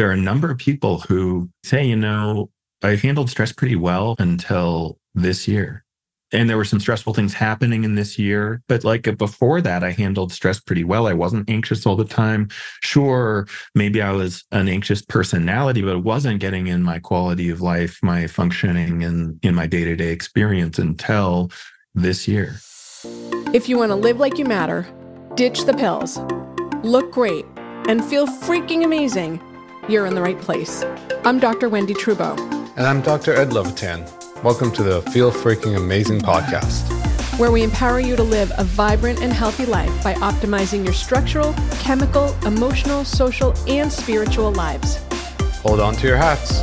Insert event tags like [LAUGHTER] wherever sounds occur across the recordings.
there are a number of people who say, you know, I handled stress pretty well until this year. And there were some stressful things happening in this year. But like before that, I handled stress pretty well. I wasn't anxious all the time. Sure, maybe I was an anxious personality, but it wasn't getting in my quality of life, my functioning, and in my day to day experience until this year. If you want to live like you matter, ditch the pills, look great, and feel freaking amazing, you're in the right place. I'm Dr. Wendie Trubow. And I'm Dr. Ed Levitan. Welcome to the Feel Freaking Amazing podcast, where we empower you to live a vibrant and healthy life by optimizing your structural, chemical, emotional, social, and spiritual lives. Hold on to your hats.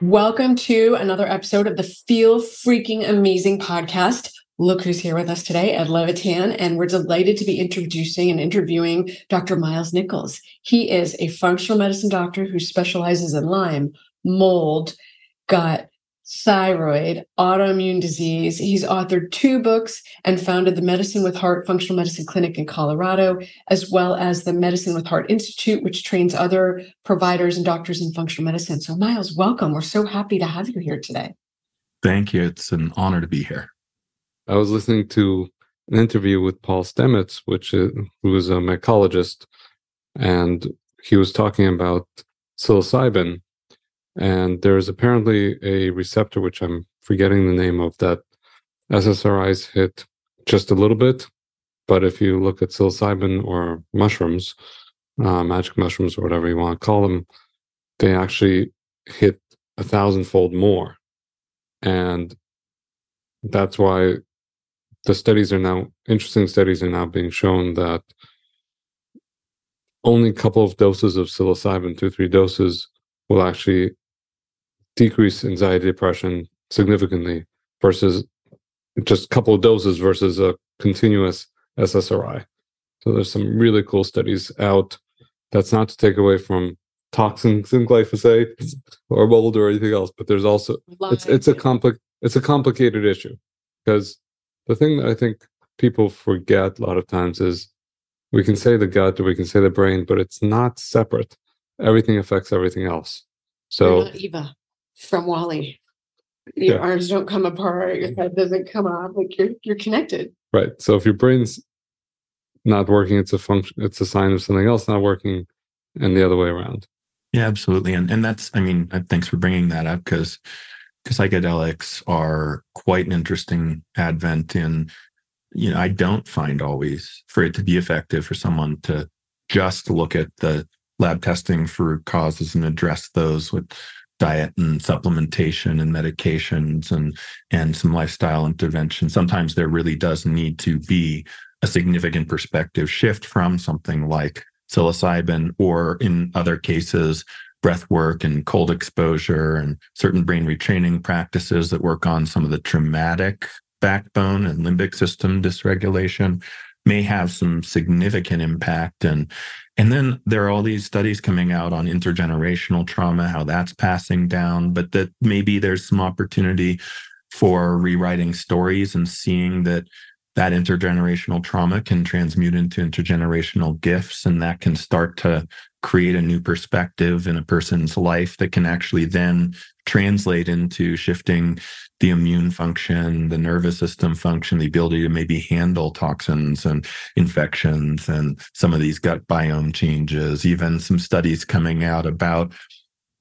Welcome to another episode of the Feel Freaking Amazing podcast. Look who's here with us today, Ed Levitan, and we're delighted to be introducing and interviewing Dr. Miles Nichols. He is a functional medicine doctor who specializes in Lyme, mold, gut, thyroid, autoimmune disease. He's authored two books and founded the Medicine with Heart Functional Medicine Clinic in Colorado, as well as the Medicine with Heart Institute, which trains other providers and doctors in functional medicine. So, Miles, welcome. We're so happy to have you here today. Thank you. It's an honor to be here. I was listening to an interview with Paul Stamets, which is, who is a mycologist, and he was talking about psilocybin. And there is apparently a receptor, which I'm forgetting the name of, that SSRIs hit just a little bit. But if you look at psilocybin or mushrooms, uh, magic mushrooms or whatever you want to call them, they actually hit a thousandfold more. And that's why the studies are now interesting studies are now being shown that only a couple of doses of psilocybin, two three doses, will actually decrease anxiety depression significantly versus just a couple of doses versus a continuous SSRI. So there's some really cool studies out. That's not to take away from toxins [LAUGHS] in glyphosate [LAUGHS] or mold or anything else, but there's also it's it's a complex it's a complicated issue because the thing that I think people forget a lot of times is we can say the gut or we can say the brain, but it's not separate. Everything affects everything else. So Eva from WALL-E. Your yeah. arms don't come apart, your head doesn't come off, like you're you're connected. Right. So if your brain's not working, it's a function it's a sign of something else not working and the other way around. Yeah, absolutely. And and that's I mean, uh, thanks for bringing that up because psychedelics are quite an interesting advent in you know i don't find always for it to be effective for someone to just look at the lab testing for causes and address those with diet and supplementation and medications and and some lifestyle intervention. Sometimes there really does need to be a significant perspective shift from something like psilocybin or in other cases breath work and cold exposure and certain brain retraining practices that work on some of the traumatic backbone and limbic system dysregulation may have some significant impact. And and then there are all these studies coming out on intergenerational trauma how that's passing down but that maybe there's some opportunity for rewriting stories and seeing that that intergenerational trauma can transmute into intergenerational gifts and that can start to create a new perspective in a person's life that can actually then translate into shifting the immune function, the nervous system function, the ability to maybe handle toxins and infections and some of these gut biome changes, even some studies coming out about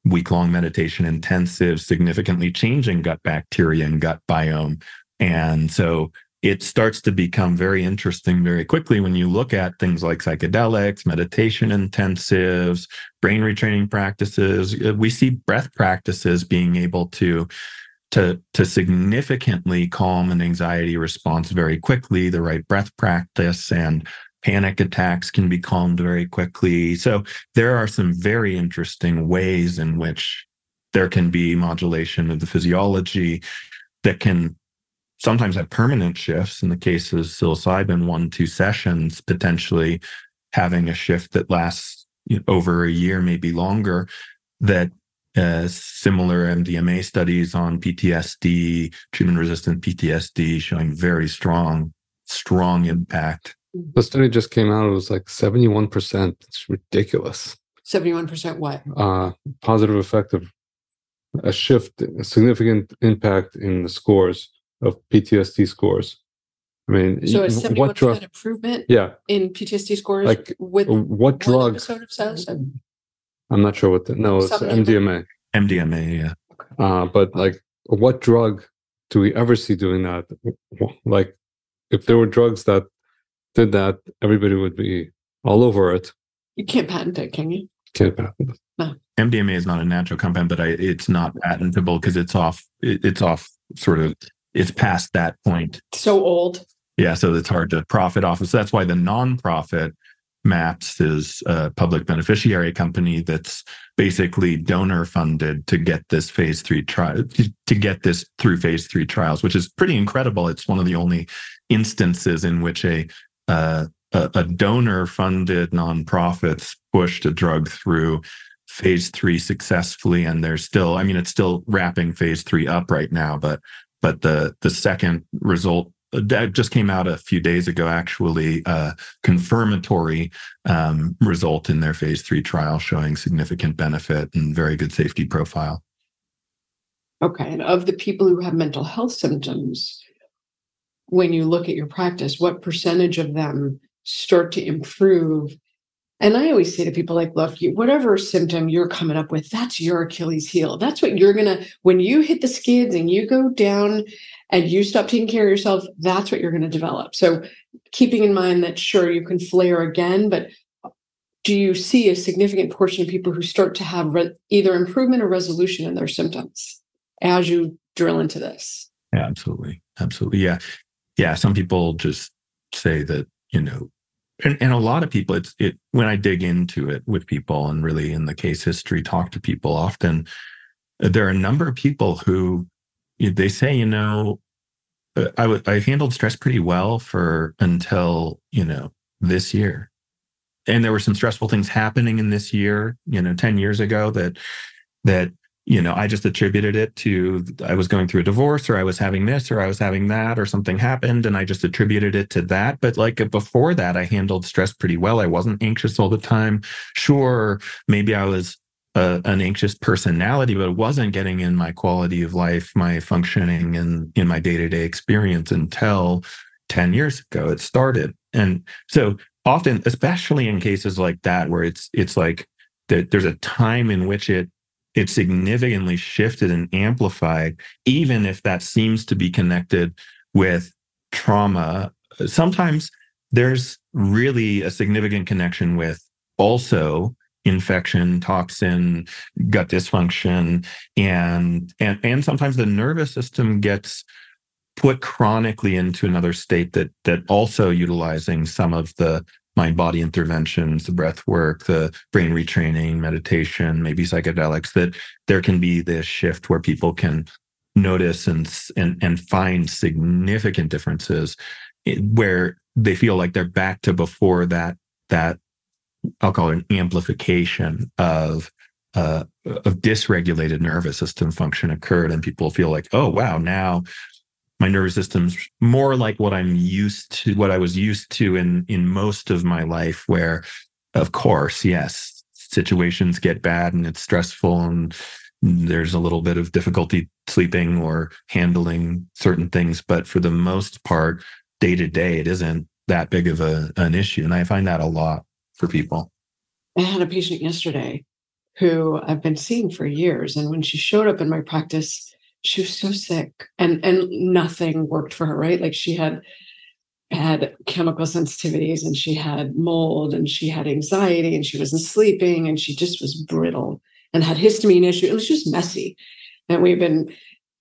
week long meditation intensive significantly changing gut bacteria and gut biome. And so it starts to become very interesting very quickly when you look at things like psychedelics, meditation intensives, brain retraining practices. Uh, we see breath practices being able to to to significantly calm an anxiety response very quickly. The right breath practice and panic attacks can be calmed very quickly. So there are some very interesting ways in which there can be modulation of the physiology that can sometimes have permanent shifts in the case of psilocybin, one, two sessions, potentially having a shift that lasts you know, over a year, maybe longer, that uh, similar MDMA studies on PTSD, treatment resistant PTSD, showing very strong, strong impact The study just came out. It was like 71%. It's ridiculous. 71% what? Uh, positive effect of a shift, a significant impact in the scores of PTSD scores. I mean, So a y- 71% what drug? improvement Yeah, in PTSD scores Like, with what one drugs? episode of psilocybin? I'm not sure what the no, it's MDMA. MDMA, yeah. Uh, but like, what drug do we ever see doing that? Like, if there were drugs that did that, everybody would be all over it. You can't patent it, can you? Can't patent it. No. MDMA is not a natural compound, but I, it's not patentable because it's off. It, it's off. Sort of. It's past that point. So old. Yeah, so it's hard to profit off of. So that's why the nonprofit MAPS is a public beneficiary company that's basically donor funded to get this phase three trial to get this through phase three trials, which is pretty incredible. It's one of the only instances in which a uh, a, a donor funded nonprofits pushed a drug through phase three successfully and they're still i mean it's still wrapping phase three up right now but but the the second result that just came out a few days ago actually uh confirmatory um result in their phase three trial showing significant benefit and very good safety profile Okay. And of the people who have mental health symptoms, when you look at your practice, what percentage of them start to improve? And I always say to people, like, look, you, whatever symptom you're coming up with, that's your Achilles heel. That's what you're going to, when you hit the skids and you go down and you stop taking care of yourself, that's what you're going to develop. So keeping in mind that, sure, you can flare again, but uh, do you see a significant portion of people who start to have re- either improvement or resolution in their symptoms as you drill into this? Yeah, absolutely. Absolutely. Yeah. Yeah. Some people just say that, you know, and, and a lot of people, it's it when I dig into it with people and really in the case history, talk to people often, there are a number of people who they say, you know, uh, I w- I handled stress pretty well for until, you know, this year. And there were some stressful things happening in this year, you know, 10 years ago that that you know, I just attributed it to I was going through a divorce or I was having this or I was having that or something happened and I just attributed it to that. But like uh, before that, I handled stress pretty well. I wasn't anxious all the time. Sure, maybe I was a, an anxious personality, but it wasn't getting in my quality of life, my functioning, and in my day to day experience until 10 years ago it started. And so often, especially in cases like that, where it's it's like there's a time in which it it significantly shifted and amplified, even if that seems to be connected with trauma. Sometimes there's really a significant connection with also infection, toxin, gut dysfunction, and and and sometimes the nervous system gets put chronically into another state that that also utilizing some of the mind body interventions, the breath work, the brain retraining, meditation, maybe psychedelics, that there can be this shift where people can notice and and, and find significant differences where they feel like they're back to before that that I'll call it an amplification of uh, of dysregulated nervous system function occurred, and people feel like, oh wow, now my nervous system's more like what I'm used to, what I was used to in in most of my life, where of course, yes, situations get bad and it's stressful and there's a little bit of difficulty sleeping or handling certain things. But for the most part, day to day, it isn't that big of a, an issue. And I find that a lot for people. I had a patient yesterday who I've been seeing for years. And when she showed up in my practice, she was so sick and and nothing worked for her right? Like she had had chemical sensitivities and she had mold and she had anxiety and she wasn't sleeping and she just was brittle and had histamine issue it was just messy. And we've been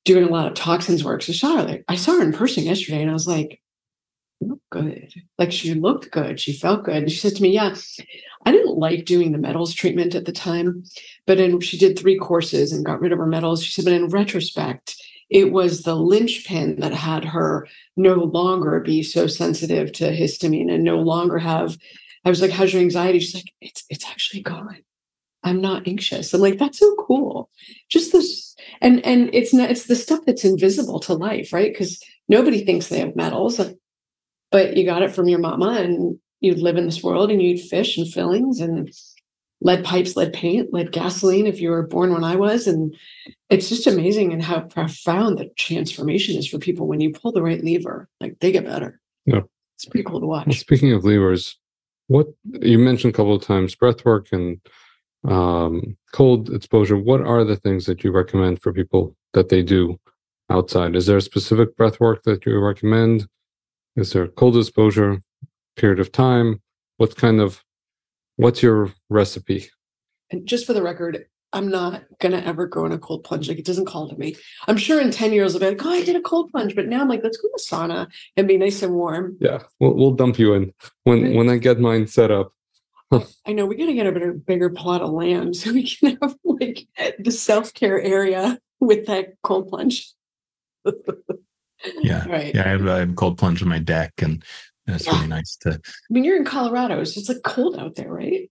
doing a lot of toxins work. So like i saw her in person yesterday and i was like look good like she looked good she felt good and she said to me yeah i didn't like doing the metals treatment at the time but then she did three courses and got rid of her metals. She said, but in retrospect, it was the linchpin that had her no longer be so sensitive to histamine and no longer have. I was like, "How's your anxiety?" She's like, "It's it's actually gone. I'm not anxious." I'm like, "That's so cool." Just this, and and it's not it's the stuff that's invisible to life, right? Because nobody thinks they have metals. But you got it from your mama and you'd live in this world and you'd fish and fillings and lead pipes, lead paint, lead gasoline if you were born when I was. And it's just amazing and how profound the transformation is for people when you pull the right lever. Like they get better. Yeah. It's pretty cool to watch. Well, speaking of levers, what you mentioned a couple of times breath work and um, cold exposure. What are the things that you recommend for people that they do outside? Is there a specific breath work that you recommend? Is there cold exposure period of time? What kind of what's your recipe? And just for the record, I'm not gonna ever go in a cold plunge. Like it doesn't call to me. I'm sure in 10 years I'll be like, oh, I did a cold plunge. But now I'm like, let's go to the sauna and be nice and warm. Yeah, we'll we'll dump you in when Right. when I get mine set up. [LAUGHS] I know we gotta get a bigger, bigger plot of land [LAUGHS] so we can have like the self-care area with that cold plunge. [LAUGHS] Yeah. [LAUGHS] Right. Yeah, I have, I have a cold plunge on my deck, and, and it's Yeah. really nice to. I mean, you're in Colorado, so it's like cold out there, right?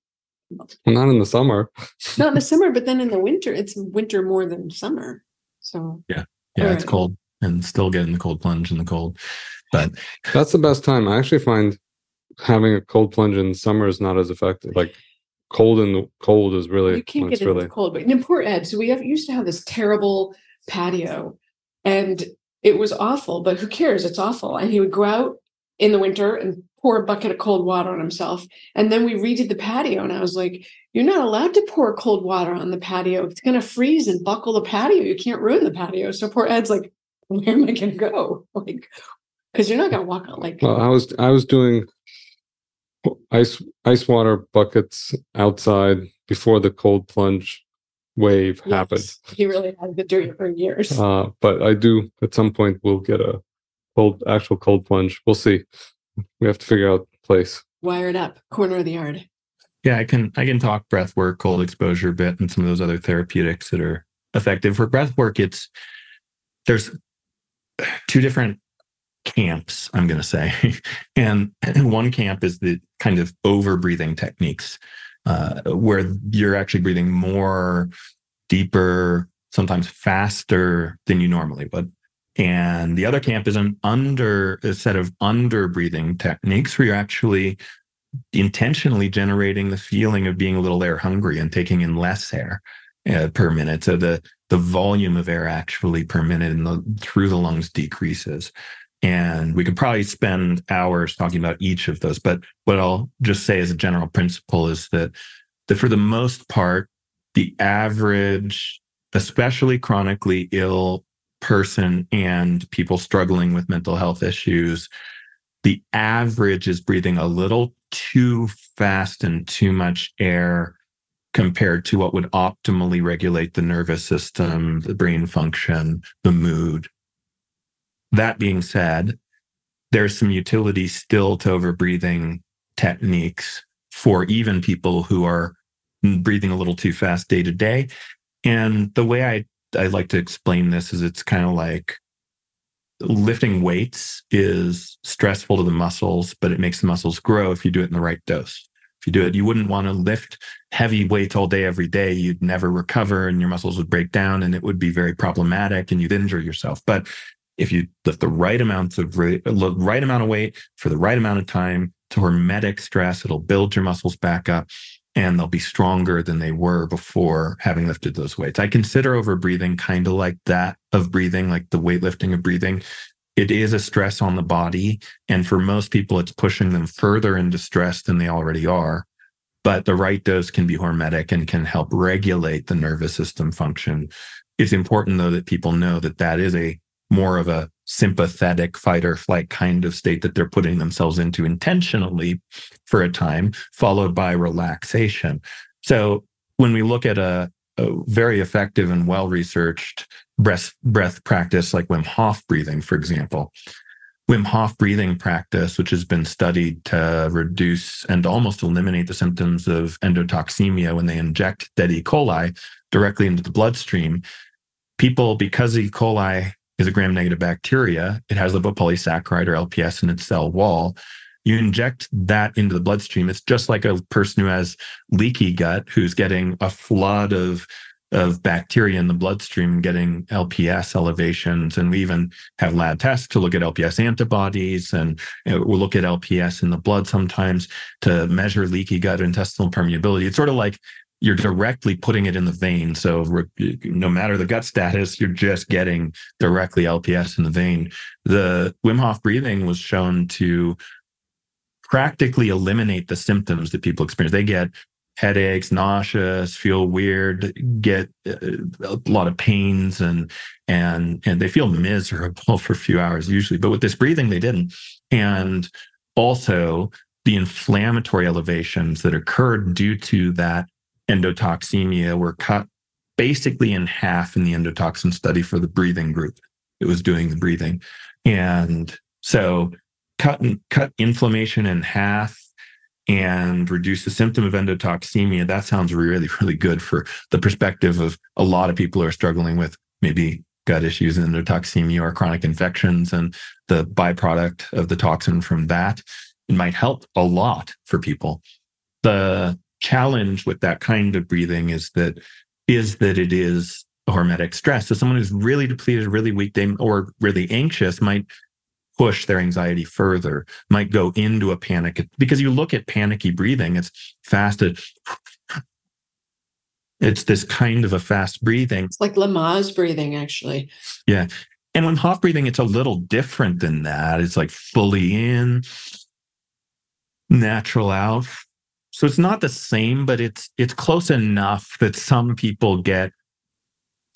Well, not in the summer. Not in the [LAUGHS] summer, but then in the winter, it's winter more than summer. So Yeah, All it's right. cold, and still getting the cold plunge in the cold. But That's the best time. I actually find having a cold plunge in summer is not as effective. Like cold in the cold is really you can't get it's it really cold. But in Port Ed, so we have used to have this terrible patio, and it was awful. But who cares? It's awful. And he would go out in the winter and pour a bucket of cold water on himself. And then we redid the patio, and I was like, "You're not allowed to pour cold water on the patio. It's going to freeze and buckle the patio. You can't ruin the patio." So poor Ed's like, "Where am I going to go?" [LAUGHS] Like, because you're not going to walk out like. Well, I was I was doing ice ice water buckets outside before the cold plunge wave happened. Yes, He really has been doing it for years. Uh, but I do at some point we'll get a cold actual cold plunge. We'll see. We have to figure out place. Wire it up, corner of the yard. yeah, I can I can talk breath work, cold exposure a bit, and some of those other therapeutics that are effective for breath work. It's there's two different camps, I'm going to say, [LAUGHS] and one camp is the kind of over breathing techniques, uh, where you're actually breathing more, deeper, sometimes faster than you normally would. And the other camp is an under a set of under breathing techniques where you're actually intentionally generating the feeling of being a little air hungry and taking in less air uh, per minute. So the the volume of air actually per minute in the, through the lungs decreases. And we could probably spend hours talking about each of those. But what I'll just say as a general principle is that that for the most part, the average, especially chronically ill person and people struggling with mental health issues, the average is breathing a little too fast and too much air compared to what would optimally regulate the nervous system, the brain function, the mood. That being said, there's some utility still to overbreathing techniques for even people who are breathing a little too fast day to day. And the way I, I like to explain this is it's kind of like lifting weights is stressful to the muscles, but it makes the muscles grow if you do it in the right dose. If you do it, you wouldn't want to lift heavy weights all day, every day. You'd never recover and your muscles would break down and it would be very problematic and you'd injure yourself. But if you lift the right amounts of right amount of weight for the right amount of time to hormetic stress, it'll build your muscles back up and they'll be stronger than they were before having lifted those weights. I consider over breathing kind of like that of breathing, like the weightlifting of breathing. It is a stress on the body. And for most people, it's pushing them further into stress than they already are. But the right dose can be hormetic and can help regulate the nervous system function. It's important, though, that people know that that is a more of a sympathetic fight or flight kind of state that they're putting themselves into intentionally for a time, followed by relaxation. So when we look at a, a very effective and well researched breath, breath practice like Wim Hof breathing, for example, Wim Hof breathing practice, which has been studied to reduce and almost eliminate the symptoms of endotoxemia when they inject dead E. coli directly into the bloodstream. People, because E. coli is a gram negative bacteria, it has lipopolysaccharide or LPS in its cell wall. You inject that into the bloodstream. It's just like a person who has leaky gut who's getting a flood of of bacteria in the bloodstream getting LPS elevations. And we even have lab tests to look at LPS antibodies and we'll look at LPS in the blood sometimes to measure leaky gut intestinal permeability. It's sort of like you're directly putting it in the vein. So no matter the gut status, you're just getting directly LPS in the vein. The Wim Hof breathing was shown to practically eliminate the symptoms that people experience. They get headaches, nauseous, feel weird, get uh, a lot of pains, and and and they feel miserable [LAUGHS] for a few hours usually. But with this breathing, they didn't. And also the inflammatory elevations that occurred due to that endotoxemia were cut basically in half in the endotoxin study for the breathing group. It was doing the breathing. And so cut cut inflammation in half and reduce the symptom of endotoxemia. That sounds really, really good for the perspective of a lot of people who are struggling with maybe gut issues and endotoxemia or chronic infections and the byproduct of the toxin from that. It might help a lot for people. The challenge with that kind of breathing is that is that it is a hormetic stress. So someone who's really depleted, really weak, they or really anxious might push their anxiety further, might go into a panic because you look at panicky breathing, it's fasted. It's this kind of a fast breathing. It's like Lamaze breathing, actually. Yeah. And Wim Hof breathing, it's a little different than that. It's like fully in, natural out, so it's not the same, but it's it's close enough that some people get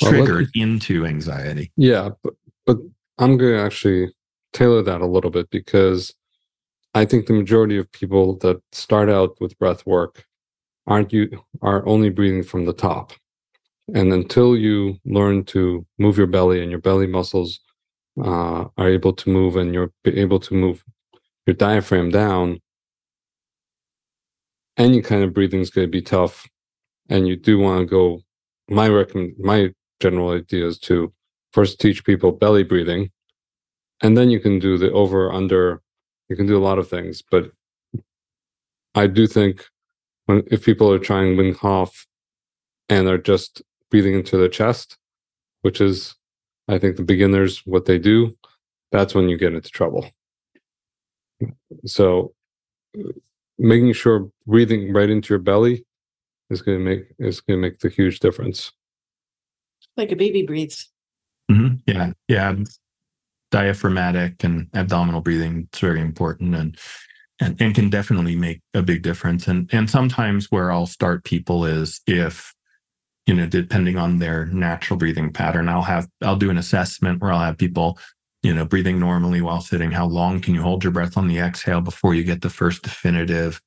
triggered well, into anxiety. Yeah, but but I'm going to actually tailor that a little bit because I think the majority of people that start out with breath work aren't you are only breathing from the top. And until you learn to move your belly and your belly muscles uh, are able to move and you're able to move your diaphragm down, any kind of breathing is going to be tough and you do want to go my recommend my general idea is to first teach people belly breathing and then you can do the over under you can do a lot of things but i do think when if people are trying Wim Hof and are just breathing into the chest which is i think the beginners what they do that's when you get into trouble. So uh, making sure breathing right into your belly is going to make is going to make the huge difference. Like a baby breathes. Mm-hmm. Yeah, yeah. Diaphragmatic and abdominal breathing is very important and, and and can definitely make a big difference. And and sometimes where I'll start people is if you know depending on their natural breathing pattern, I'll have I'll do an assessment where I'll have people you know, breathing normally while sitting. How long can you hold your breath on the exhale before you get the first definitive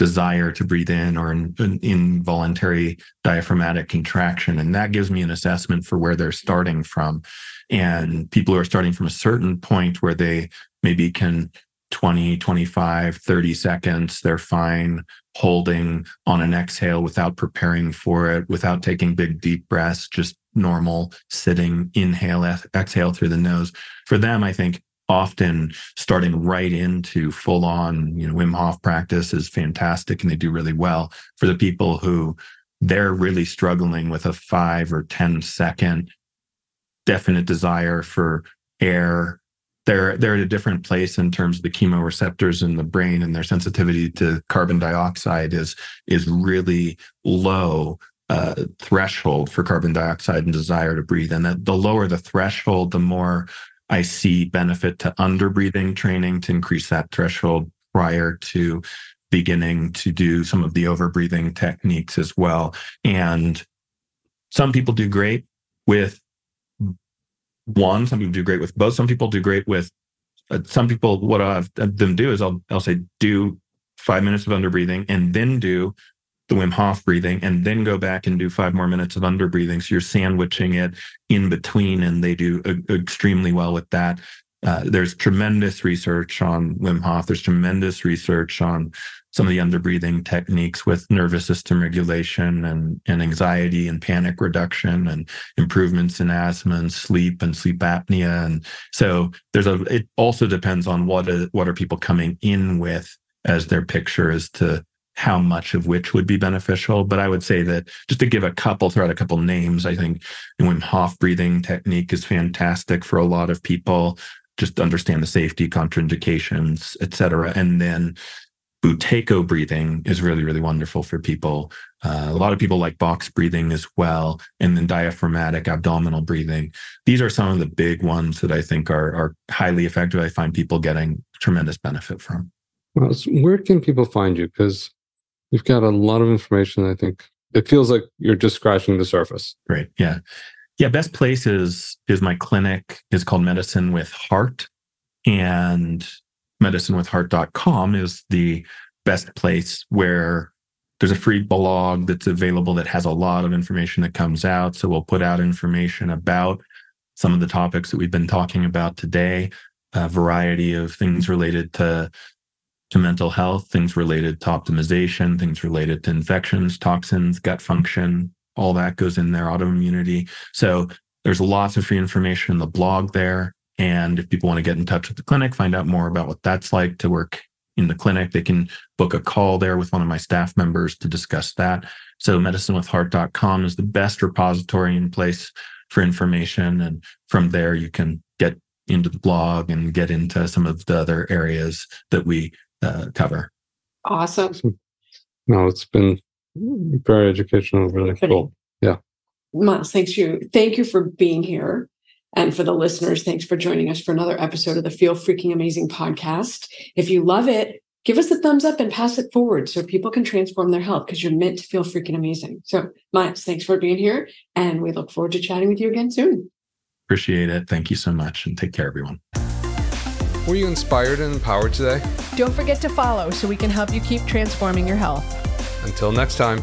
desire to breathe in or an, an involuntary diaphragmatic contraction? And that gives me an assessment for where they're starting from. And people who are starting from a certain point where they maybe can 20, 25, 30 seconds, they're fine holding on an exhale without preparing for it, without taking big deep breaths, just normal sitting, inhale, exhale through the nose. For them, I think often starting right into full on, you know, Wim Hof practice is fantastic and they do really well. For the people who they're really struggling with a five or ten second definite desire for air they're they're at a different place in terms of the chemoreceptors in the brain and their sensitivity to carbon dioxide is is really low uh, threshold for carbon dioxide and desire to breathe. And that the lower the threshold, the more I see benefit to under breathing training to increase that threshold prior to beginning to do some of the over breathing techniques as well. And some people do great with one, some people do great with both. Some people do great with uh, some people. What I have them do is I'll I'll say do five minutes of under breathing and then do the Wim Hof breathing and then go back and do five more minutes of under breathing. So you're sandwiching it in between, and they do a, extremely well with that. Uh, there's tremendous research on Wim Hof. There's tremendous research on some of the under breathing techniques with nervous system regulation and, and anxiety and panic reduction and improvements in asthma and sleep and sleep apnea. And so there's a, it also depends on what, a, what are people coming in with as their picture as to how much of which would be beneficial. But I would say that just to give a couple, throw out a couple names, I think the Wim Hof breathing technique is fantastic for a lot of people. Just understand the safety, contraindications, et cetera. And then Buteyko breathing is really, really wonderful for people. Uh, a lot of people like box breathing as well, and then diaphragmatic abdominal breathing. These are some of the big ones that I think are, are highly effective. I find people getting tremendous benefit from. Well, where can people find you? Because you've got a lot of information. I think it feels like you're just scratching the surface. Great. Yeah. Yeah. Best place is, is my clinic is called Medicine with Heart. And medicinewithheart.com is the best place where there's a free blog that's available that has a lot of information that comes out. So we'll put out information about some of the topics that we've been talking about today, a variety of things related to to mental health, things related to optimization, things related to infections, toxins, gut function, all that goes in there, autoimmunity. So there's lots of free information in the blog there. And if people want to get in touch with the clinic, find out more about what that's like to work in the clinic, they can book a call there with one of my staff members to discuss that. So medicinewithheart.com is the best repository in place for information. And from there, you can get into the blog and get into some of the other areas that we uh, cover. Awesome. [LAUGHS] No, it's been very educational, really cool. Yeah. Miles, thanks you. Thank you for being here. And for the listeners, thanks for joining us for another episode of the Feel Freaking Amazing podcast. If you love it, give us a thumbs up and pass it forward so people can transform their health because you're meant to feel freaking amazing. So, Miles, thanks for being here. And we look forward to chatting with you again soon. Appreciate it. Thank you so much. And take care, everyone. Were you inspired and empowered today? Don't forget to follow so we can help you keep transforming your health. Until next time.